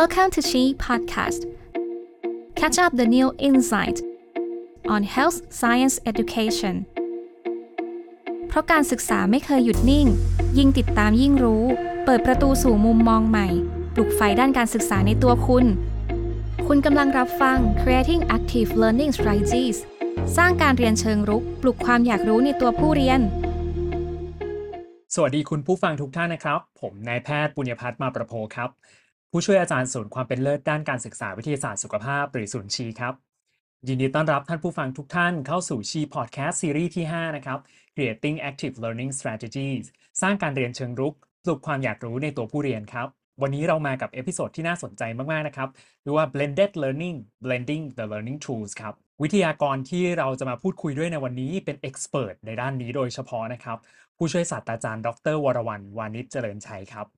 Welcome to Chi Podcast. Catch up the new insight on health science education. เพราะการศึกษาไม่เคยหยุดนิ่ง ยิ่งติดตามยิ่งรู้ เปิดประตูสู่มุมมองใหม่ ปลุกไฟด้านการศึกษาในตัวคุณ คุณกำลังรับฟัง Creating Active Learning Strategies สร้างการเรียนเชิงรุก ปลุกความอยากรู้ในตัวผู้เรียนสวัสดีคุณผู้ฟังทุกท่านนะครับ ผมนายแพทย์ปุญญพัฒน์มาประโพครับ ผู้ช่วยอาจารย์ศูนย์ความเป็นเลิศด้านการศึกษาวิทยาศาสตร์สุขภาพหรือศูนย์ SHEE ครับ ยินดีต้อนรับท่านผู้ฟังทุกท่านเข้าสู่ SHEE พอดแคสต์ซีรีส์ที่ 5 นะครับ Creating Active Learning Strategies สร้างการเรียนเชิงรุกปลุกความอยากรู้ในตัวผู้เรียนครับ วันนี้เรามากับ episode ที่น่าสนใจมาก ๆ นะครับหรือว่า blended learning blending the learning tools ครับวิทยากรที่เราจะมาพูดคุยด้วยในวันนี้เป็น expert ในด้านนี้โดยเฉพาะนะครับ ผู้ช่วยศาสตราจารย์ ดรวรวรรณวานิชเจริญชัยครับ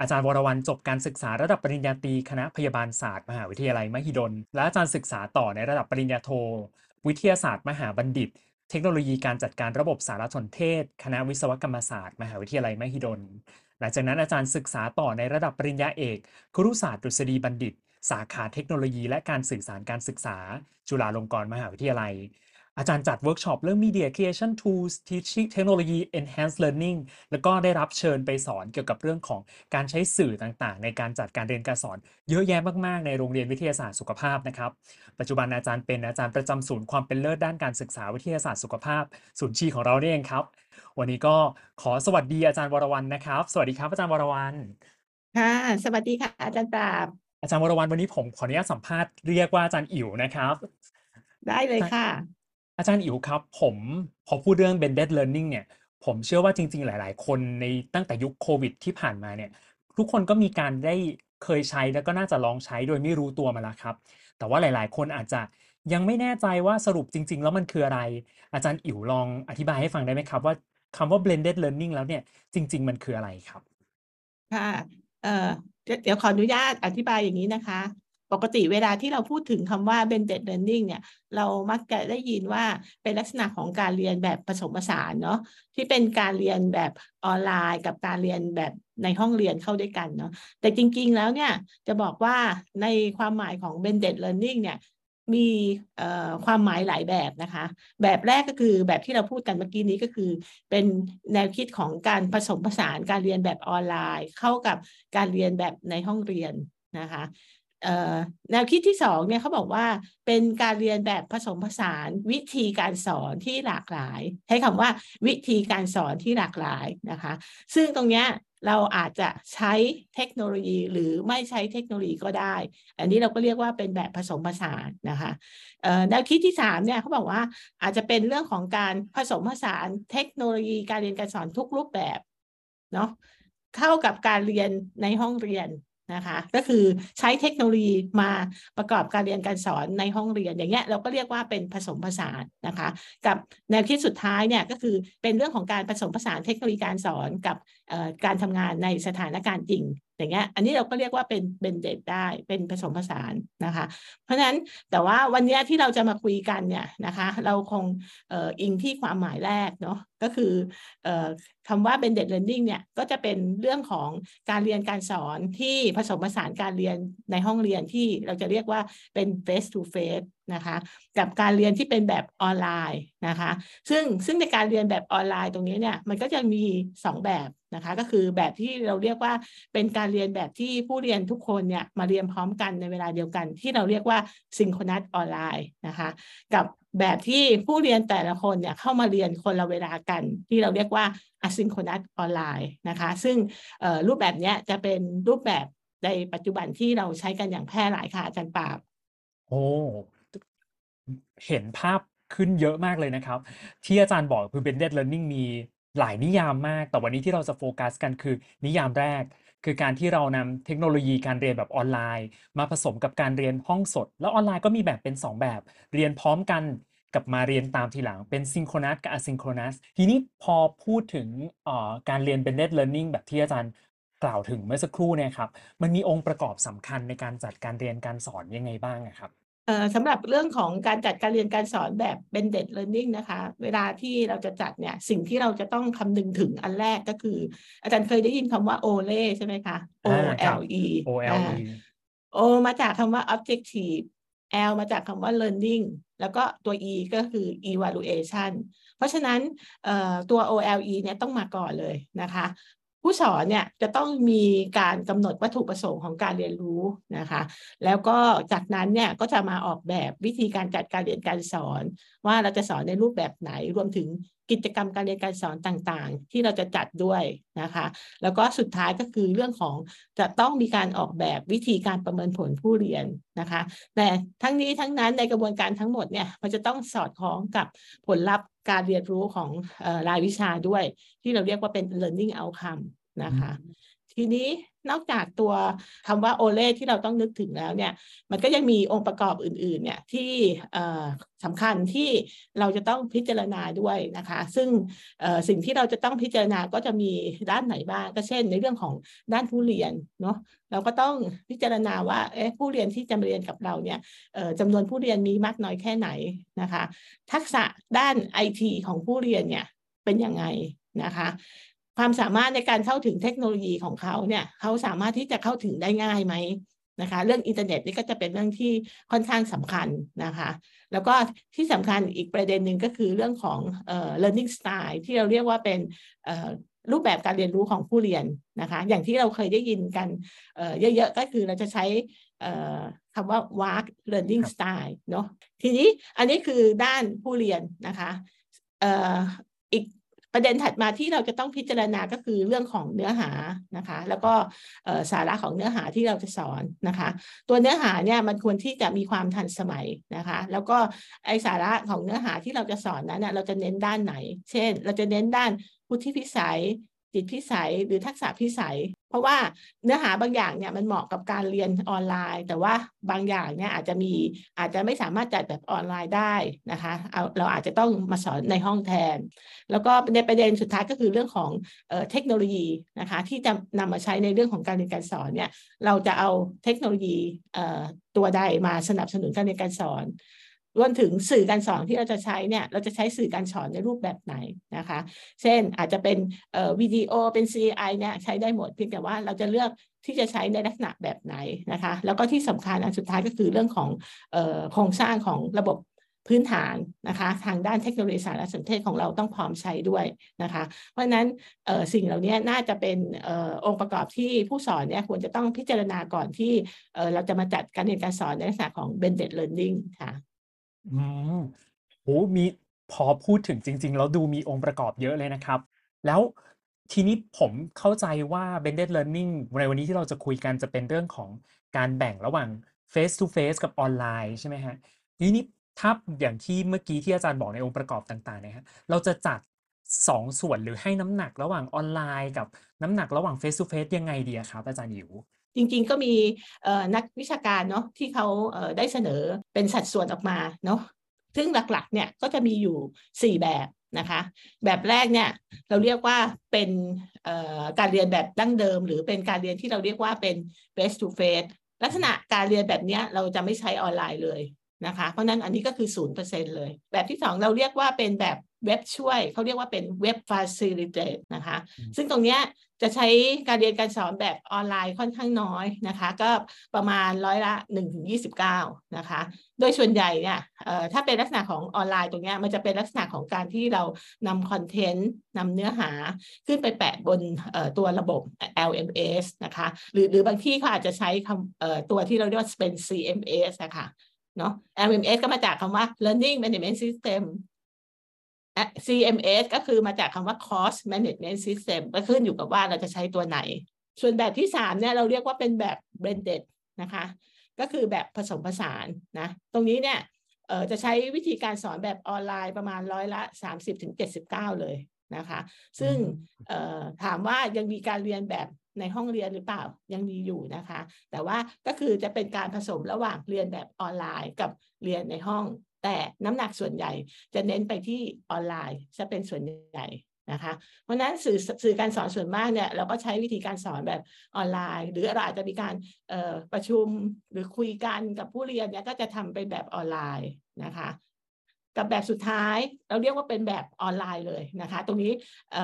อาจารย์วรวรรณจบการศึกษาระดับปริญญาตรีคณะพยาบาลศาสตร์มหาวิทยาลัยมหิดล และอาจารย์ศึกษาต่อในระดับปริญญาโท วิทยาศาสตร์ มหาบัณฑิต เทคโนโลยีการจัดการระบบสารสนเทศ คณะวิศวกรรมศาสตร์ มหาวิทยาลัยมหิดล หลังจากนั้นอาจารย์ศึกษาต่อในระดับปริญญาเอกครุศาสตร์ดุษฎีบัณฑิต สาขาเทคโนโลยีและการสื่อสารการศึกษา จุฬาลงกรณ์มหาวิทยาลัย อาจารย์จัดเวิร์กช็อปเรื่อง Media Creation Tools Teaching Technology Enhanced Learning แล้วก็ได้รับเชิญไปสอนเกี่ยวกับเรื่องของการใช้สื่อต่างๆ ในการจัดการเรียนการสอน เยอะแยะมากๆ ในโรงเรียนวิทยาศาสตร์สุขภาพนะครับ ปัจจุบันอาจารย์เป็นอาจารย์ประจำศูนย์ความเป็นเลิศด้านการศึกษาวิทยาศาสตร์สุขภาพ ศูนย์ SHEE ของเราเนี่ยเองครับ วันนี้ก็ขอสวัสดีอาจารย์วรวรรณนะครับ สวัสดีครับอาจารย์วรวรรณค่ะสวัสดีค่ะอาจารย์ปราบอาจารย์วรวรรณวันนี้ผมขออนุญาตสัมภาษณ์เรียกว่าอาจารย์อิ๋วนะครับ ได้เลยค่ะ อาจารย์อิ๋วครับ ผมพอพูดเรื่อง blended learning เนี่ย ผมเชื่อว่าจริง ๆ หลาย ๆ คนในตั้งแต่ยุคโควิดที่ผ่านมาเนี่ย ทุกคนก็มีการได้เคยใช้แล้วก็น่าจะลองใช้โดยไม่รู้ตัวมาแล้วครับ แต่ว่าหลาย ๆ คนอาจจะยังไม่แน่ใจว่าสรุปจริง ๆ แล้วมันคืออะไร อาจารย์อิ๋วลองอธิบายให้ฟังได้ไหมครับว่าคำว่า blended learning แล้วเนี่ยจริง ๆ มันคืออะไรครับ ค่ะ เอ่อ เดี๋ยวเดี๋ยวขออนุญาตอธิบายอย่างนี้นะคะ ปกติเวลาที่เราพูดถึงคำว่า blended learning เนี่ย เรามักจะได้ยินว่าเป็นลักษณะของการเรียนแบบผสมผสานเนาะที่เป็นการเรียนแบบออนไลน์ กับการเรียนแบบในห้องเรียนเข้าด้วยกันเนาะแต่จริงๆแล้วเนี่ยจะบอกว่าในความหมายของ blended learning เนี่ยมีความหมายหลายแบบนะคะ แบบแรกก็คือแบบที่เราพูดกันเมื่อกี้นี้ก็คือ เป็นแนวคิดของการผสมผสานการเรียนแบบออนไลน์ เข้ากับการเรียนแบบในห้องเรียนนะคะ แนวคิดที่สองเนี่ยเขาบอกว่าเป็นการเรียนแบบผสมผสานวิธีการสอนที่หลากหลาย ใช้คำว่าวิธีการสอนที่หลากหลายนะคะ ซึ่งตรงเนี้ยเราอาจจะใช้เทคโนโลยีหรือไม่ใช้เทคโนโลยีก็ได้ อันนี้เราก็เรียกว่าเป็นแบบผสมผสานนะคะแนวคิดที่สามเนี่ยเขาบอกว่าอาจจะเป็นเรื่องของการผสมผสานเทคโนโลยีการเรียนการสอนทุกรูปแบบเนาะเข้ากับการเรียนในห้องเรียน นะคะก็คือใช้เทคโนโลยีมาประกอบการเรียนการสอนในห้องเรียนอย่างเงี้ยเราก็เรียกว่าเป็นผสมผสานนะคะ กับแนวคิดสุดท้ายเนี่ยก็คือเป็นเรื่องของการผสมผสานเทคโนโลยีการสอนกับการทำงานในสถานการณ์จริงอย่างเงี้ยอันนี้เราก็เรียกว่าเป็นเป็นเด็ดได้เป็นผสมผสานนะคะ เพราะฉะนั้นแต่ว่าวันนี้ที่เราจะมาคุยกันเนี่ยนะคะ เราคงออิงที่ความหมายแรกเนาะ ก็คืออคำว่า blended learning เนี่ยก็จะเป็นเรื่องของการเรียนการสอนที่ผสมผสานการเรียนในห้องเรียนที่เราจะเรียกว่าเป็น face to face นะคะกับการเรียนที่เป็นแบบออนไลน์นะคะซึ่งซึ่งในการเรียนแบบออนไลน์ตรงนี้เนี่ยมันก็จะมี 2 แบบนะคะก็คือแบบที่เราเรียกว่าเป็นการเรียนแบบที่ผู้เรียนทุกคนเนี่ยมาเรียนพร้อมกันในเวลาเดียวกัน ที่เราเรียกว่าซิงโครนัสออนไลน์นะคะกับ แบบที่ผู้เรียนแต่ละคนเนี่ยเข้ามาเรียนคนละเวลากัน ที่เราเรียกว่า asynchronous ออนไลน์นะคะ ซึ่งรูปแบบนี้จะเป็นรูปแบบในปัจจุบันที่เราใช้กันอย่างแพร่หลายค่ะอาจารย์ปราบโอ้เห็นภาพขึ้นเยอะมากเลยนะครับ ที่อาจารย์บอกคือ blended learning มีหลายนิยามมาก แต่วันนี้ที่เราจะโฟกัสกันคือนิยามแรก คือการที่เรานำเทคโนโลยีการเรียนแบบออนไลน์ มาผสมกับการเรียนห้องสด แล้วออนไลน์ก็มีแบบเป็น 2 แบบ เรียนพร้อมกันกับมาเรียนตามทีหลังเป็นซิงโครนัสกับอะซิงโครนัสทีนี้พอพูดถึงการเรียน blended learning แบบที่อาจารย์กล่าวถึงเมื่อสักครู่เนี่ยครับ มันมีองค์ประกอบสำคัญในการจัดการเรียนการสอนยังไงบ้างครับ สำหรับเรื่องของการจัดการเรียนการสอนแบบ blended learning นะคะ เวลาที่เราจะจัดเนี่ยสิ่งที่เราจะต้องคำนึงถึงอันแรกก็คือ อาจารย์เคยได้ยินคำว่า OLE ใช่ไหมคะ OLE OLE O มาจากคำว่า objective L มาจากคำว่า learning แล้วก็ตัว E ก็คือ evaluation เพราะฉะนั้นตัว OLE เนี่ยต้องมาก่อนเลยนะคะ ผู้สอนเนี่ยจะต้องมีการกำหนดวัตถุประสงค์ของการเรียนรู้นะคะ แล้วก็จากนั้นเนี่ยก็จะมาออกแบบวิธีการจัดการเรียนการสอน ว่าเราจะสอนในรูปแบบไหนรวมถึงกิจกรรมการเรียนการสอนต่างๆ ที่เราจะจัดด้วยนะคะ แล้วก็สุดท้ายก็คือเรื่องของจะต้องมีการออกแบบวิธีการประเมินผลผู้เรียนนะคะ แต่ทั้งนี้ทั้งนั้นในกระบวนการทั้งหมดเนี่ยมันจะต้องสอดคล้องกับผลลัพธ์ การเรียนรู้ของรายวิชาด้วย ที่เราเรียกว่าเป็น learning outcome นะคะ ทีนี้นอกจากตัวคำว่าโอเล่ที่เราต้องนึกถึงแล้วเนี่ย มันก็ยังมีองค์ประกอบอื่นๆ เนี่ยที่สำคัญที่เราจะต้องพิจารณาด้วยนะคะ ซึ่งสิ่งที่เราจะต้องพิจารณาก็จะมีด้านไหนบ้างก็เช่น ในเรื่องของด้านผู้เรียนเนาะเราก็ต้องพิจารณาว่าเอ๊ะผู้เรียนที่จะมาเรียนกับเราเนี่ยจำนวนผู้เรียนมีมากน้อยแค่ไหนนะคะ ทักษะด้านไอทีของผู้เรียนเนี่ยเป็นยังไงนะคะ ความสามารถในการเข้าถึงเทคโนโลยีของเขาเนี่ยเขาสามารถที่จะเข้าถึงได้ง่ายไหมนะคะ เรื่องอินเทอร์เน็ตนี่ก็จะเป็นเรื่องที่ค่อนข้างสำคัญนะคะ แล้วก็ที่สำคัญอีกประเด็นหนึ่งก็คือเรื่องของเอ่อ learning style ที่เราเรียกว่าเป็นเอ่อรูปแบบการเรียนรู้ของผู้เรียนนะคะ อย่างที่เราเคยได้ยินกันเยอะๆ ก็คือเราจะใช้คำว่า work learning style เนาะทีนี้อันนี้คือด้านผู้เรียนนะคะเอ่ออีก ประเด็นถัดมาที่เราจะต้องพิจารณาก็คือเรื่องของเนื้อหานะคะ แล้วก็สาระของเนื้อหาที่เราจะสอนนะคะ ตัวเนื้อหาเนี่ยมันควรที่จะมีความทันสมัยนะคะ แล้วก็ไอสาระของเนื้อหาที่เราจะสอนนั้นเราจะเน้นด้านไหน เช่น เราจะเน้นด้านพุทธิพิสัย จิตพิสัยหรือทักษะพิสัย เพราะว่าเนื้อหาบางอย่างเนี่ยมันเหมาะกับการเรียนออนไลน์ แต่ว่าบางอย่างเนี่ยอาจจะมีอาจจะไม่สามารถจัดแบบออนไลน์ได้นะคะเอาเราอาจจะต้องมาสอนในห้องแทน แล้วก็ในประเด็นสุดท้ายก็คือเรื่องของเทคโนโลยีนะคะที่จะนำมาใช้ในเรื่องของการเรียนการสอนเนี่ยเราจะเอาเทคโนโลยีตัวใดมาสนับสนุนการเรียนการสอน รวมถึงสื่อการสอนที่เราจะใช้เนี่ย เราจะใช้สื่อการสอนในรูปแบบไหนนะคะ เช่นอาจจะเป็นวิดีโอเป็น CI เนี่ยใช้ได้หมดเพียงแต่ว่าเราจะเลือกที่จะใช้ในลักษณะแบบไหนนะคะ แล้วก็ที่สำคัญอันสุดท้ายก็คือเรื่องของโครงสร้างของระบบพื้นฐานนะคะ ทางด้านเทคโนโลยีสารสนเทศของเราต้องพร้อมใช้ด้วยนะคะ เพราะฉะนั้นสิ่งเหล่านี้น่าจะเป็นองค์ประกอบที่ผู้สอนเนี่ยควรจะต้องพิจารณาก่อนที่เราจะมาจัดการเรียนการสอนในลักษณะของ blended learning ค่ะ อืม โอ้มี พอพูดถึงจริง ๆ แล้วดูมีองค์ประกอบเยอะเลยนะครับ แล้วทีนี้ผมเข้าใจว่า blended learning ในวันนี้ที่เราจะคุยกันจะเป็นเรื่องของการแบ่งระหว่าง face to face กับออนไลน์ ใช่ไหมฮะทีนี้ถ้าอย่างที่เมื่อกี้ที่อาจารย์บอกในองค์ประกอบต่างๆนะฮะเราจะจัดสองส่วน หรือให้น้ำหนักระหว่างออนไลน์กับน้ำหนักระหว่าง face to face ยังไงดีครับ อาจารย์หยิว จริงๆ ก็มีนักวิชาการเนาะที่เขาได้เสนอเป็นสัดส่วนออกมาเนาะซึ่งหลักๆเนี่ยก็จะมีอยู่ 4 แบบนะคะแบบแรกเนี่ยเราเรียกว่าเป็นการเรียนแบบดั้งเดิม หรือเป็นการเรียนที่เราเรียกว่าเป็น face to face ลักษณะการเรียนแบบนี้เราจะไม่ใช้ออนไลน์เลย นะคะ เพราะนั้นอันนี้ก็คือ 0%เลย แบบที่ 2 เราเรียกว่าเป็นแบบเว็บช่วย เขาเรียกว่าเป็นเว็บ facilitate นะคะ ซึ่งตรงนี้จะใช้การเรียนการสอนแบบออนไลน์ค่อนข้างน้อยนะคะ ก็ประมาณร้อยละ1ถึง29 นะคะ โดยส่วนใหญ่เนี่ยถ้าเป็นลักษณะของออนไลน์ตรงนี้มันจะเป็นลักษณะของการที่เรานำคอนเทนต์นำเนื้อหาขึ้นไปแปะบนตัวระบบ LMS นะคะ หรือหรือบางที่เขาอาจจะใช้คำตัวที่เราเรียกว่าเป็น CMS นะคะ เนาะ LMS ก็มาจากคำว่า Learning Management System CMS ก็คือมาจากคำว่า Cost Management System ก็ขึ้นอยู่กับว่าเราจะใช้ตัวไหน ส่วนแบบที่สามเนี่ยเราเรียกว่าเป็นแบบ blended นะคะ ก็คือแบบผสมผสานนะ ตรงนี้เนี่ยเออจะใช้วิธีการสอนแบบออนไลน์ประมาณร้อยละ 30ถึง79 เลยนะคะ ซึ่งเอ่อถามว่ายังมีการเรียนแบบ ในห้องเรียนหรือเปล่ายังมีอยู่นะคะ แต่ว่าก็คือจะเป็นการผสมระหว่างเรียนแบบออนไลน์กับเรียนในห้อง แต่น้ำหนักส่วนใหญ่จะเน้นไปที่ออนไลน์จะเป็นส่วนใหญ่นะคะเพราะนั้นสื่อสื่อการสอนส่วนมากเนี่ยเราก็ใช้วิธีการสอนแบบออนไลน์ หรือเราอาจจะมีการประชุมหรือคุยกันกับผู้เรียนเนี่ยก็จะทำเป็นแบบออนไลน์นะคะ กับแบบสุดท้ายเราเรียกว่าเป็นแบบออนไลน์เลยนะคะ ตรงนี้อ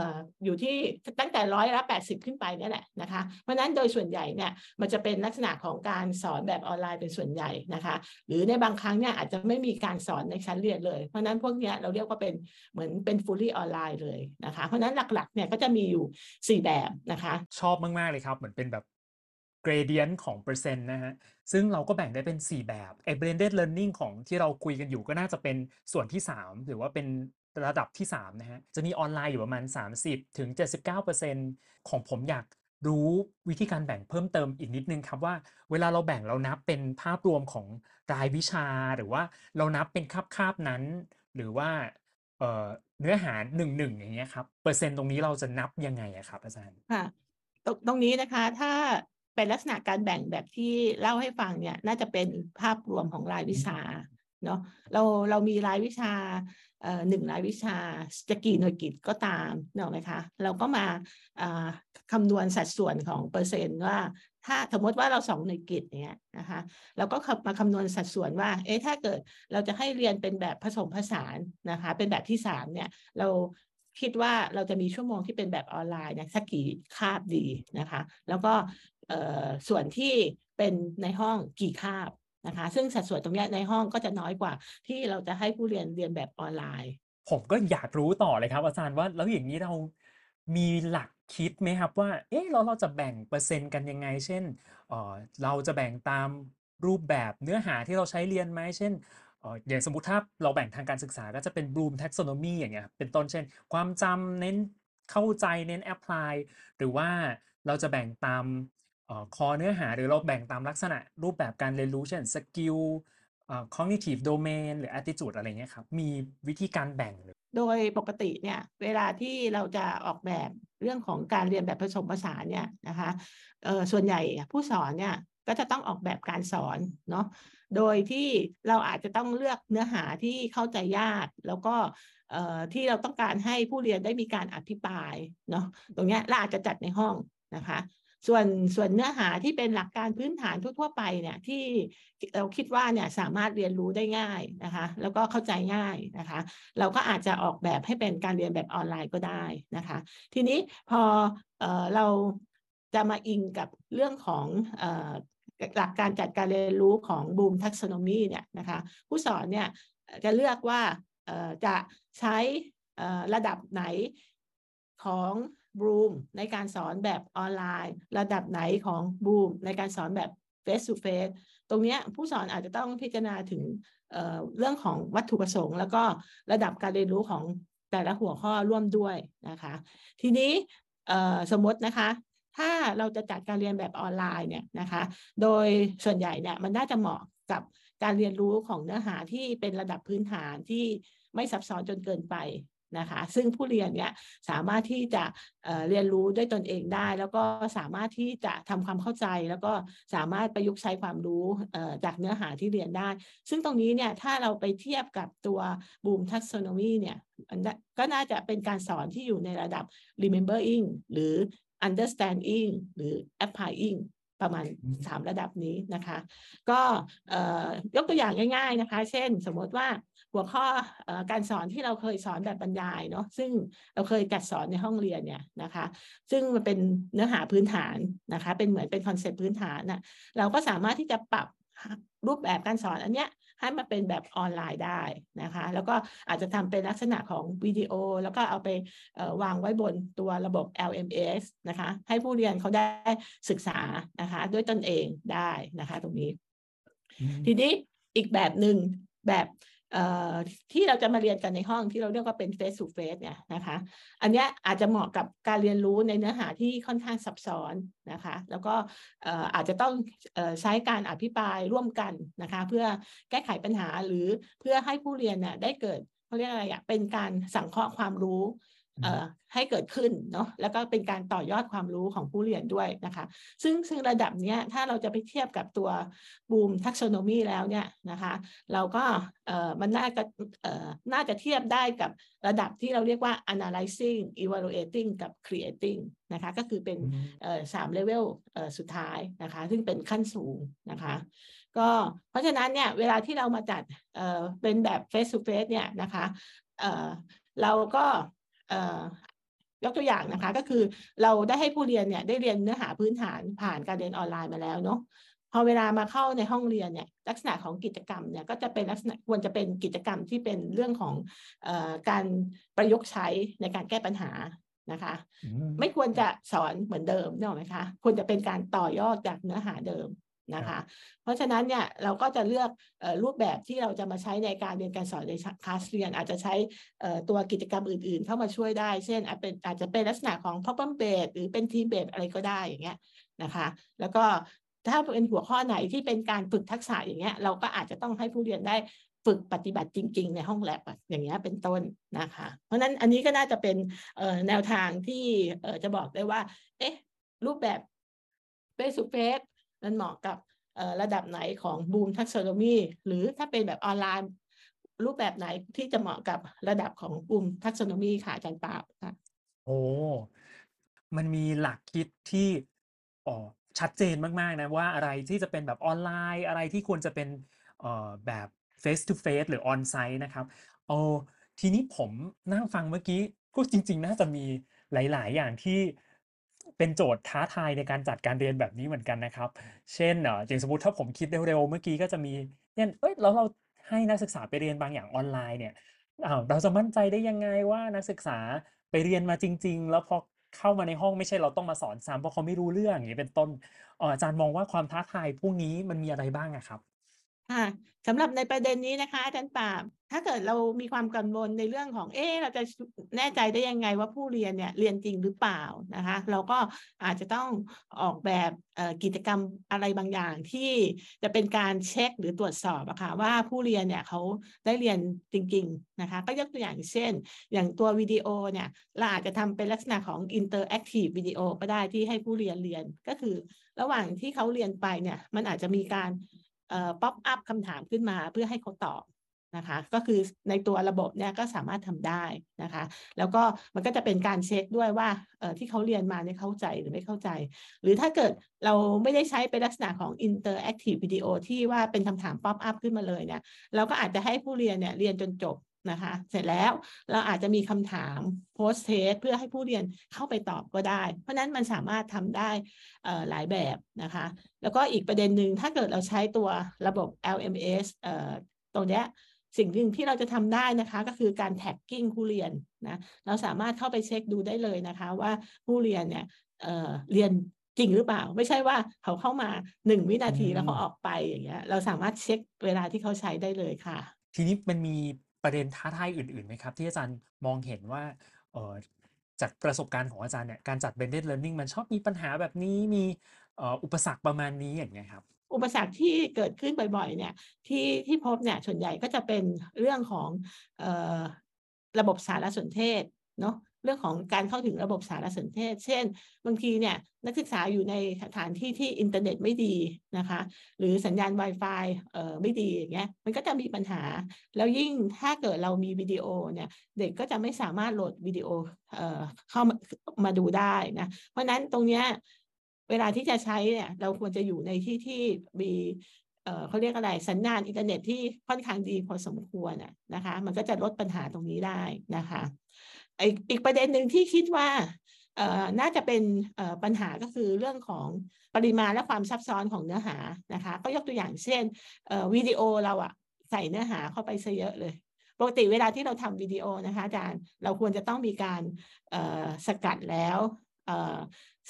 อยู่ที่ตั้งแต่ร้อยละแปดสิบขึ้นไปนี่แหละนะคะเพราะนั้นโดยส่วนใหญ่เนี่ยมันจะเป็นลักษณะของการสอนแบบออนไลน์เป็นส่วนใหญ่นะคะ หรือในบางครั้งเนี่ยอาจจะไม่มีการสอนในชั้นเรียนเลย เพราะนั้นพวกนี้เราเรียกว่าเป็นเหมือนเป็น fully ออนไลน์เลยนะคะ เพราะฉะนั้นหลักๆเนี่ยก็จะมีอยู่ 4 แบบนะคะ ชอบมากๆเลยครับเหมือนเป็นแบบ gradient ของเปอร์เซ็นต์นะฮะซึ่งเราก็แบ่งได้เป็น 4 แบบไอ้ blended learning ของที่เราคุยกันอยู่ก็น่าจะเป็นส่วนที่ 3 หรือว่าเป็นระดับที่3นะฮะจะมีออนไลน์อยู่ประมาณ 30ถึง79%ของผมอยากรู้วิธีการแบ่งเพิ่มเติมอีกนิดนึงครับว่าเวลาเราแบ่งเรานับเป็นภาพรวมของรายวิชา หรือว่าเรานับเป็นคาบคาบนั้น หรือว่าเเนื้อหาหนึ่งหนึ่งอย่างเงี้ยครับเปอร์เซ็นต์ตรงนี้เราจะนับยังไงอะครับอาจารย์ค่ะตรงนี้นะคะถ้า เป็นลักษณะการแบ่งแบบที่เล่าให้ฟังเนี่ยน่าจะเป็นภาพรวมของรายวิชาเนาะเราเรามีรายวิชาหนึ่งรายวิชาจะกี่หน่วยกิจก็ตามเนอะไหมคะเราก็มาคำนวณสัดส่วนของเปอร์เซ็นต์ว่า ถ้าสมมติว่าเราสองหน่วยกิจเนี้ยนะคะเราก็มาคำนวณสัดส่วนว่าเอ๊ะถ้าเกิดเราจะให้เรียนเป็นแบบผสมผสานนะคะเป็นแบบที่สามเนี่ยเราคิดว่าเราจะมีชั่วโมงที่เป็นแบบออนไลน์เนี่ยสักกี่คาบดีนะคะ แล้วก็ ส่วนที่เป็นในห้องกี่คาบนะคะ ซึ่งสัดส่วนตรงนี้ในห้องก็จะน้อยกว่า ที่เราจะให้ผู้เรียนเรียนแบบออนไลน์ ผมก็อยากรู้ต่อเลยครับ อาจารย์ว่าแล้วอย่างนี้เรามีหลักคิดไหมครับว่า เอ๊ะเราเราจะแบ่งเปอร์เซ็นต์กันยังไง เช่นเออเราจะแบ่งตามรูปแบบเนื้อหาที่เราใช้เรียนไหมเช่นอย่างสมมติถ้าเราแบ่งทางการศึกษาก็จะเป็น Bloom taxonomy อย่างเงี้ยเป็นต้นเช่น ความจำเน้นเข้าใจเน้น apply หรือว่าเราจะแบ่งตาม คอเนื้อหาหรือเราแบ่งตามลักษณะรูปแบบการเรียนรู้เช่น skill cognitive domain หรือ attitude อะไรเงี้ยครับ มีวิธีการแบ่งหรือ โดยปกติเนี่ยเวลาที่เราจะออกแบบเรื่องของการเรียนแบบผสมผสานเนี่ยนะคะส่วนใหญ่ผู้สอนเนี่ยก็จะต้องออกแบบการสอนเนาะ โดยที่เราอาจจะต้องเลือกเนื้อหาที่เข้าใจยาก แล้วก็ที่เราต้องการให้ผู้เรียนได้มีการอธิบายเนาะ ตรงนี้เราอาจจะจัดในห้องนะคะ ส่วนส่วนเนื้อหาที่เป็นหลักการพื้นฐานทั่วๆไปเนี่ยที่เราคิดว่าเนี่ยสามารถเรียนรู้ได้ง่ายนะคะ แล้วก็เข้าใจง่ายนะคะ เราก็อาจจะออกแบบให้เป็นการเรียนแบบออนไลน์ก็ได้นะคะ ทีนี้พอเออเราจะมาอิงกับเรื่องของออหลักการจัดการเรียนรู้ของบูมทักษโนมีเนี่ยนะคะผู้สอนเนี่ยจะเลือกว่าจะใช้ระดับไหนของ บูมในการสอนแบบออนไลน์ ระดับไหนของบูมในการสอนแบบ face to face ตรงนี้ผู้สอนอาจจะต้องพิจารณาถึงเเรื่องของวัตถุประสงค์ แล้วก็ระดับการเรียนรู้ของแต่ละหัวข้อร่วมด้วยนะคะ ทีนี้สมมตินะคะ ถ้าเราจะจัดการเรียนแบบออนไลน์เนี่ยนะคะ โดยส่วนใหญ่เนี่ยมันน่าจะเหมาะกับการเรียนรู้ของเนื้อหาที่เป็นระดับพื้นฐานที่ไม่ซับซ้อนจนเกินไป นะคะ ซึ่งผู้เรียนเนี่ยสามารถที่จะเเรียนรู้ด้วยตนเองได้ แล้วก็สามารถที่จะทำความเข้าใจ แล้วก็สามารถประยุกต์ใช้ความรู้จากเนื้อหาที่เรียนได้ ซึ่งตรงนี้เนี่ยถ้าเราไปเทียบกับตัวบูมทัก o โนมีเนี่ยก็น่าจะเป็นการสอนที่อยู่ในระดับ remembering หรือ understanding หรือ applying ประมาณ 3 ระดับนี้นะคะ ก็ยกตัวอย่างง่าย ๆนะคะ เช่น สมมติว่า หัวข้ออการสอนที่เราเคยสอนแบบบรรยายเนาะซึ่งเราเคยจัดสอนในห้องเรียนเนี่ยนะคะ ซึ่งมันเป็นเนื้อหาพื้นฐานนะคะ เป็นเหมือนเป็นคอนเซ็ปต์พื้นฐานนะเราก็สามารถที่จะปรับรูปแบบการสอนอันเนี้ยให้มาเป็นแบบออนไลน์ได้นะคะ แล้วก็อาจจะทำเป็นลักษณะของวิดีโอ แล้วก็เอาไปวางไว้บนตัวระบบ LMS นะคะ ให้ผู้เรียนเขาได้ศึกษานะคะ ด้วยตนเองได้นะคะ ตรงนี้ ทีนี้อีกแบบหนึ่งแบบ ที่เราจะมาเรียนกันในห้องที่เราเรียกว่าเป็น face to face เนี่ยนะคะ อันนี้อาจจะเหมาะกับการเรียนรู้ในเนื้อหาที่ค่อนข้างซับซ้อนนะคะ แล้วก็อาจจะต้องใช้การอภิปรายร่วมกันนะคะ เพื่อแก้ไขปัญหาหรือเพื่อให้ผู้เรียนเนี่ยได้เกิดเขาเรียกอะไรอะเป็นการสังเคราะห์ความรู้ ให้เกิดขึ้นเนาะแล้วก็เป็นการต่อยอดความรู้ของผู้เรียนด้วยนะคะ ซึ่งซึ่งระดับเนี้ยถ้าเราจะไปเทียบกับตัวบูมทัก o โนมีแล้วเนี่ยนะคะ เราก็เอ่อมันน่าจะเอ่อน่าจะเทียบได้กับระดับที่เราเรียกว่า analyzing evaluating กับ creating นะคะก็คือเป็นเอ่อสามเลเวลเอ่อสุดท้ายนะคะ ซึ่งเป็นขั้นสูงนะคะ ก็เพราะฉะนั้นเนี่ยเวลาที่เรามาจัดเอ่อเป็นแบบ face to face เนี่ยนะคะเอ่อเราก็ ยกตัวอย่างนะคะ ก็คือเราได้ให้ผู้เรียนเนี่ยได้เรียนเนื้อหาพื้นฐานผ่านการเรียนออนไลน์มาแล้วเนาะพอเวลามาเข้าในห้องเรียนเนี่ยลักษณะของกิจกรรมเนี่ยก็จะเป็นลักษณะควรจะเป็นกิจกรรมที่เป็นเรื่องของอการประยุกต์ใช้ในการแก้ปัญหานะคะ ไม่ควรจะสอนเหมือนเดิมเนอะไหมคะควรจะเป็นการต่อยอดจากเนื้อหาเดิม นะคะ เพราะฉะนั้นเนี่ยเราก็จะเลือกรูปแบบที่เราจะมาใช้ในการเรียนการสอนในคลาสเรียน อาจจะใช้ตัวกิจกรรมอื่น ๆ เข้ามาช่วยได้ เช่นอาจเป็นอาจจะเป็นลักษณะของ problem based หรือเป็น team based อะไรก็ได้อย่างเงี้ยนะคะ แล้วก็ถ้าเป็นหัวข้อไหนที่เป็นการฝึกทักษะอย่างเงี้ยเราก็อาจจะต้องให้ผู้เรียนได้ฝึกปฏิบัติจริง ๆ ในห้องแลบอย่างเงี้ยเป็นต้นนะคะ เพราะนั้นอันนี้ก็น่าจะเป็นแนวทางที่จะบอกได้ว่า เอ๊ะ รูปแบบ face to face นั้นเหมาะกับระดับไหนของบูมทักษ o n มีหรือถ้าเป็นแบบออนไลน์ รูปแบบไหนที่จะเหมาะกับระดับของบูมทักษ o n มีค่ะอาจารย์ปาบค่ะโอ้มันมีหลักคิดที่อ๋อชัดเจนมากๆนะว่าอะไรที่จะเป็นแบบออนไลน์ อะไรที่ควรจะเป็นเอ่อแบบ face to face หรือ on site นะครับโอ้ทีนี้ผมนั่งฟังเมื่อกี้ก็จริง ๆ น่าจะมีหลาย ๆ อย่างที่ เป็นโจทย์ท้าทายในการจัดการเรียนแบบนี้เหมือนกันนะครับ เช่นเอ่ออย่างสมมติถ้าผมคิดเร็วๆเมื่อกี้ก็จะมีเนี่ยเอ้ยแล้วเราให้นักศึกษาไปเรียนบางอย่างออนไลน์เนี่ยอ้าวเราจะมั่นใจได้ยังไงว่านักศึกษาไปเรียนมาจริง ๆ แล้วพอเข้ามาในห้องไม่ใช่เราต้องมาสอนซ้ำเพราะเขาไม่รู้เรื่องอย่างนี้เป็นต้นอาจารย์มองว่าความท้าทายพวกนี้มันมีอะไรบ้างอะครับ ค่ะสำหรับในประเด็นนี้นะคะอาจารย์ปราบ ถ้าเกิดเรามีความกังวลในเรื่องของ เอ๊เราจะแน่ใจได้ยังไงว่าผู้เรียนเนี่ยเรียนจริงหรือเปล่านะคะ เราก็อาจจะต้องออกแบบกิจกรรมอะไรบางอย่างที่จะเป็นการเช็คหรือตรวจสอบอะคะ่ะว่าผู้เรียนเนี่ยเขาได้เรียนจริง ๆ นะคะ ก็ยกตัวอย่างเช่น อย่างตัววิดีโอเนี่ยเราอาจจะทำเป็นลักษณะของ interactive วิดีโอก็ได้ที่ให้ผู้เรียนเรียนก็คือ ระหว่างที่เขาเรียนไปเนี่ยมันอาจจะมีการ pop-up คำถามขึ้นมาเพื่อให้เขาตอบนะคะ ก็คือในตัวระบบเนี่ยก็สามารถทำได้นะคะ แล้วก็มันก็จะเป็นการเช็คด้วยว่าที่เขาเรียนมาเนี่ยเข้าใจหรือไม่เข้าใจ หรือถ้าเกิดเราไม่ได้ใช้เป็นลักษณะของ interactive video ที่ว่าเป็นคำถาม pop-up ขึ้นมาเลยเนี่ย เราก็อาจจะให้ผู้เรียนเนี่ยเรียนจนจบ นะคะ เสร็จแล้วเราอาจจะมีคำถาม post-test เพื่อให้ผู้เรียนเข้าไปตอบก็ได้ เพราะนั้นมันสามารถทำได้หลายแบบนะคะ แล้วก็อีกประเด็นหนึ่งถ้าเกิดเราใช้ตัวระบบ LMS ตรงนี้สิ่งหนึ่งที่เราจะทำได้นะคะก็คือการ tracking ผู้เรียนนะเราสามารถเข้าไปเช็คดูได้เลยนะคะว่าผู้เรียนเนี่ยเรียนจริงหรือเปล่า ไม่ใช่ว่าเขาเข้ามาหนึ่งวินาทีแล้วเขาออกไปอย่างเงี้ยเราสามารถเช็คเวลาที่เขาใช้ได้เลยค่ะ ทีนี้มันมี ประเด็นท้าทายอื่นๆไหมครับ ที่อาจารย์มองเห็นว่าเออจากประสบการณ์ของอาจารย์เนี่ยการจัด blended learning มันชอบมีปัญหาแบบนี้มีอุปสรรคประมาณนี้อย่างเงี้ยครับ อุปสรรคที่เกิดขึ้นบ่อยๆเนี่ยที่ที่พบเนี่ยส่วนใหญ่ก็จะเป็นเรื่องของออระบบสารสนเทศเนาะ เรื่องของการเข้าถึงระบบสารสนเทศ เช่น บางทีเนี่ยนักศึกษาอยู่ในสถานที่ที่อินเทอร์เน็ตไม่ดีนะคะ หรือสัญญาณ Wi-Fi เอ่อไม่ดีอย่างเงี้ยมันก็จะมีปัญหา แล้วยิ่งถ้าเกิดเรามีวิดีโอเนี่ยเด็กก็จะไม่สามารถโหลดวิดีโอเอ่อเข้ามามาดูได้นะเพราะนั้นตรงเนี้ยเวลาที่จะใช้เนี่ยเราควรจะอยู่ในที่ที่มีเขาเรียกอะไรสัญญาณอินเทอร์เน็ตที่ค่อนข้างดีพอสมควรนะคะ มันก็จะลดปัญหาตรงนี้ได้นะคะ อีกประเด็นหนึ่งที่คิดว่าน่าจะเป็นปัญหาก็คือเรื่องของปริมาณและความซับซ้อนของเนื้อหานะคะ ก็ยกตัวอย่างเช่นวิดีโอเราอะใส่เนื้อหาเข้าไปซะเยอะเลยปกติเวลาที่เราทำวิดีโอนะคะอาจารย์เราควรจะต้องมีการสกัดแล้ว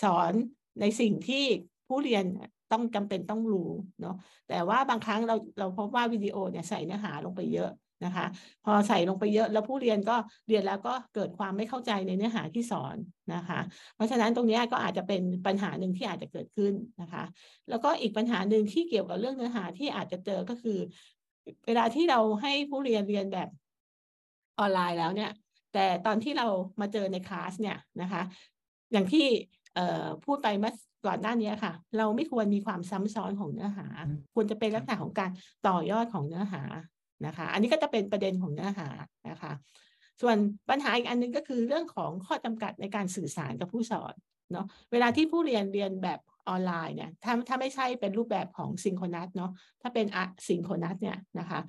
สอนในสิ่งที่ผู้เรียนต้องจำเป็นต้องรู้เนาะแต่ว่าบางครั้งเราเราพบว่าวิดีโอเนี่ยใส่เนื้อหาลงไปเยอะ นะคะ พอใส่ลงไปเยอะแล้วผู้เรียนก็เรียนแล้วก็เกิดความไม่เข้าใจในเนื้อหาที่สอนนะคะ เพราะฉะนั้นตรงนี้ก็อาจจะเป็นปัญหาหนึ่งที่อาจจะเกิดขึ้นนะคะ แล้วก็อีกปัญหาหนึ่งที่เกี่ยวกับเรื่องเนื้อหาที่อาจจะเจอก็คือ เวลาที่เราให้ผู้เรียนเรียนแบบออนไลน์แล้วเนี่ยแแต่ตอนที่เรามาเจอในคลาสเนี่ยนะคะ อย่างที่พูดไปเมื่อก่อนหน้านี้ค่ะ เราไม่ควรมีความซ้ำซ้อนของเนื้อหา ควรจะเป็นลักษณะของการต่อยอดของเนื้อหา นะคะ อันนี้ก็จะเป็นประเด็นของเนื้อหานะคะ ส่วนปัญหาอีกอันนึงก็คือเรื่องของข้อจำกัดในการสื่อสารกับผู้สอนเนาะเวลาที่ผู้เรียนเรียนแบบออนไลน์เนี่ยถ้าถ้าไม่ใช่เป็นรูปแบบของซิงโครนัสเนาะถ้าเป็นอะซิงโครนัสเนี่ยนะคะ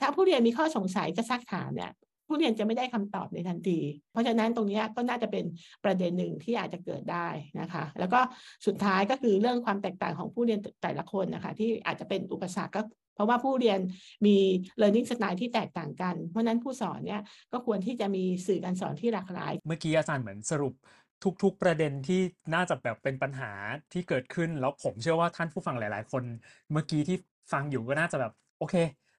ถ้าผู้เรียนมีข้อสงสัยจะซักถามเนี่ย ผู้เรียนจะไม่ได้คำตอบในทันที เพราะฉะนั้นตรงนี้ก็น่าจะเป็นประเด็นหนึ่งที่อาจจะเกิดได้นะคะ แล้วก็สุดท้ายก็คือเรื่องความแตกต่างของผู้เรียนแต่ละคนนะคะ ที่อาจจะเป็นอุปสรรคก็เพราะว่าผู้เรียนมี learning style ที่แตกต่างกัน เพราะนั้นผู้สอนเนี่ยก็ควรที่จะมีสื่อการสอนที่หลากหลาย เมื่อกี้อาจารย์เหมือนสรุปทุกๆประเด็นที่น่าจะแบบเป็นปัญหาที่เกิดขึ้น แล้วผมเชื่อว่าท่านผู้ฟังหลาย ๆ คน เมื่อกี้ที่ฟังอยู่ก็น่าจะแบบโอเค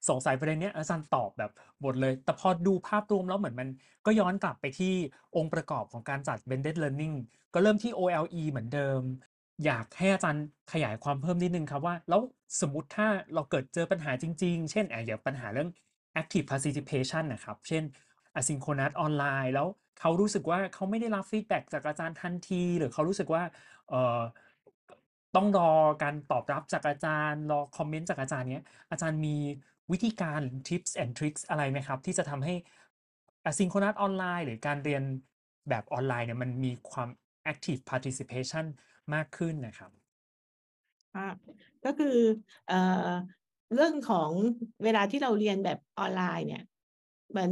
สงสัยประเด็นเนี้ยอาจารย์ตอบแบบหมดเลย แต่พอดูภาพรวมแล้วเหมือนมันก็ย้อนกลับไปที่องค์ประกอบของการจัด blended learning ก็เริ่มที่ OLE เหมือนเดิม อยากให้อาจารย์ขยายความเพิ่มนิดนึงครับว่า แล้วสมมติถ้าเราเกิดเจอปัญหาจริง ๆ เช่นอย่างปัญหาเรื่อง active participation นะครับ เช่น asynchronous ออนไลน์แล้วเขารู้สึกว่าเขาไม่ได้รับฟีดแบ็จากอาจารย์ทันที หรือเขารู้สึกว่าเอ่อต้องรอการตอบรับจากอาจารย์ รอคอมเมนต์จากอาจารย์เนี้ยอาจารย์มี วิธีการ tips and tricks อะไรไหมครับ ที่จะทำให้ asynchronous ออนไลน์หรือการเรียนแบบออนไลน์เนี่ยมันมีความ active participation มากขึ้นนะครับก็คือเอเรื่องของเวลาที่เราเรียนแบบออนไลน์เนี่ย มัน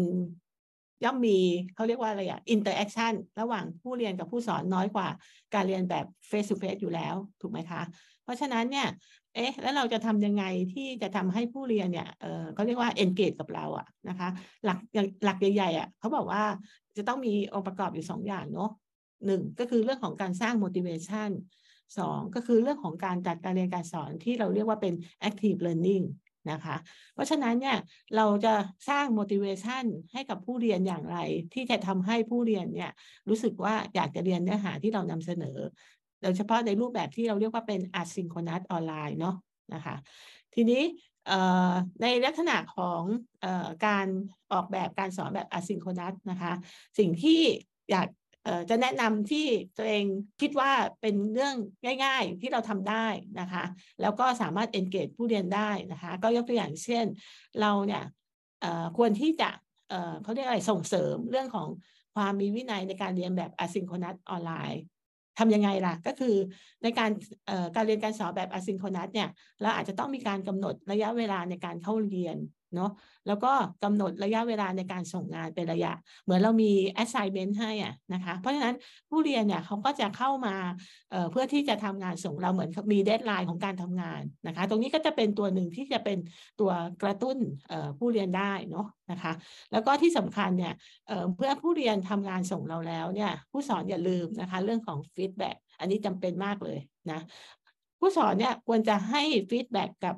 ย่อมมีเขาเรียกว่าอะไรอะ interaction ระหว่างผู้เรียนกับผู้สอนน้อยกว่า การเรียนแบบเฟส e ูเฟสอยู่แล้ว ถูกไหมคะ เพราะฉะนั้นเนี่ย เอ๊ะ แล้วเราจะทำยังไงที่จะทำให้ผู้เรียนเนี่ยเออเขาเรียกว่า engage กับเราอะนะคะ หลักหลักใหญ่ๆอะเขาบอกว่าจะต้องมีองค์ประกอบอยู่สองอย่างเนาะหนึ่งก็คือเรื่องของการสร้าง motivation สองก็คือเรื่องของการจัดการเรียนการสอนที่เราเรียกว่าเป็น active learning นะคะ เพราะฉะนั้นเนี่ยเราจะสร้าง motivation ให้กับผู้เรียนอย่างไร ที่จะทำให้ผู้เรียนเนี่ยรู้สึกว่าอยากจะเรียนเนื้อหาที่เรานำเสนอ โดยเฉพาะในรูปแบบที่เราเรียกว่าเป็น asynchronous ออนไลน์เนาะนะคะ ทีนี้ในลักษณะของอการออกแบบการสอนแบบ asynchronous นะคะ สิ่งที่อยากจะแนะนำที่ตัวเองคิดว่าเป็นเรื่องง่าย ๆที่เราทำได้นะคะ แล้วก็สามารถ engage ผู้เรียนได้นะคะ ก็ยกตัวอย่างเช่น เราเนี่ยควรที่จะเขาเรียกอะไรส่งเสริมเรื่องของความมีวินัยในการเรียนแบบ asynchronous ออนไลน์ ทำยังไงล่ะ ก็คือในการการเรียนการสอนแบบ asynchronous เนี่ยเราอาจจะต้องมีการกำหนดระยะเวลาในการเข้าเรียน เนาะแล้วก็กำหนดระยะเวลาในการส่งงานเป็นระยะ เหมือนเรามี assignment ให้อะนะคะเพราะฉะนั้นผู้เรียนเนี่ยเขาก็จะเข้ามาเพื่อที่จะทำงานส่งเราเหมือนมี deadline ของการทำงานนะคะ ตรงนี้ก็จะเป็นตัวหนึ่งที่จะเป็นตัวกระตุ้นผู้เรียนได้เนาะนะคะ แล้วก็ที่สำคัญเนี่ยเพื่อผู้เรียนทำงานส่งเราแล้วเนี่ยผู้สอนอย่าลืมนะคะเรื่องของ feedback อันนี้จำเป็นมากเลยนะ ผู้สอนเนี่ยควรจะให้ feedback กับ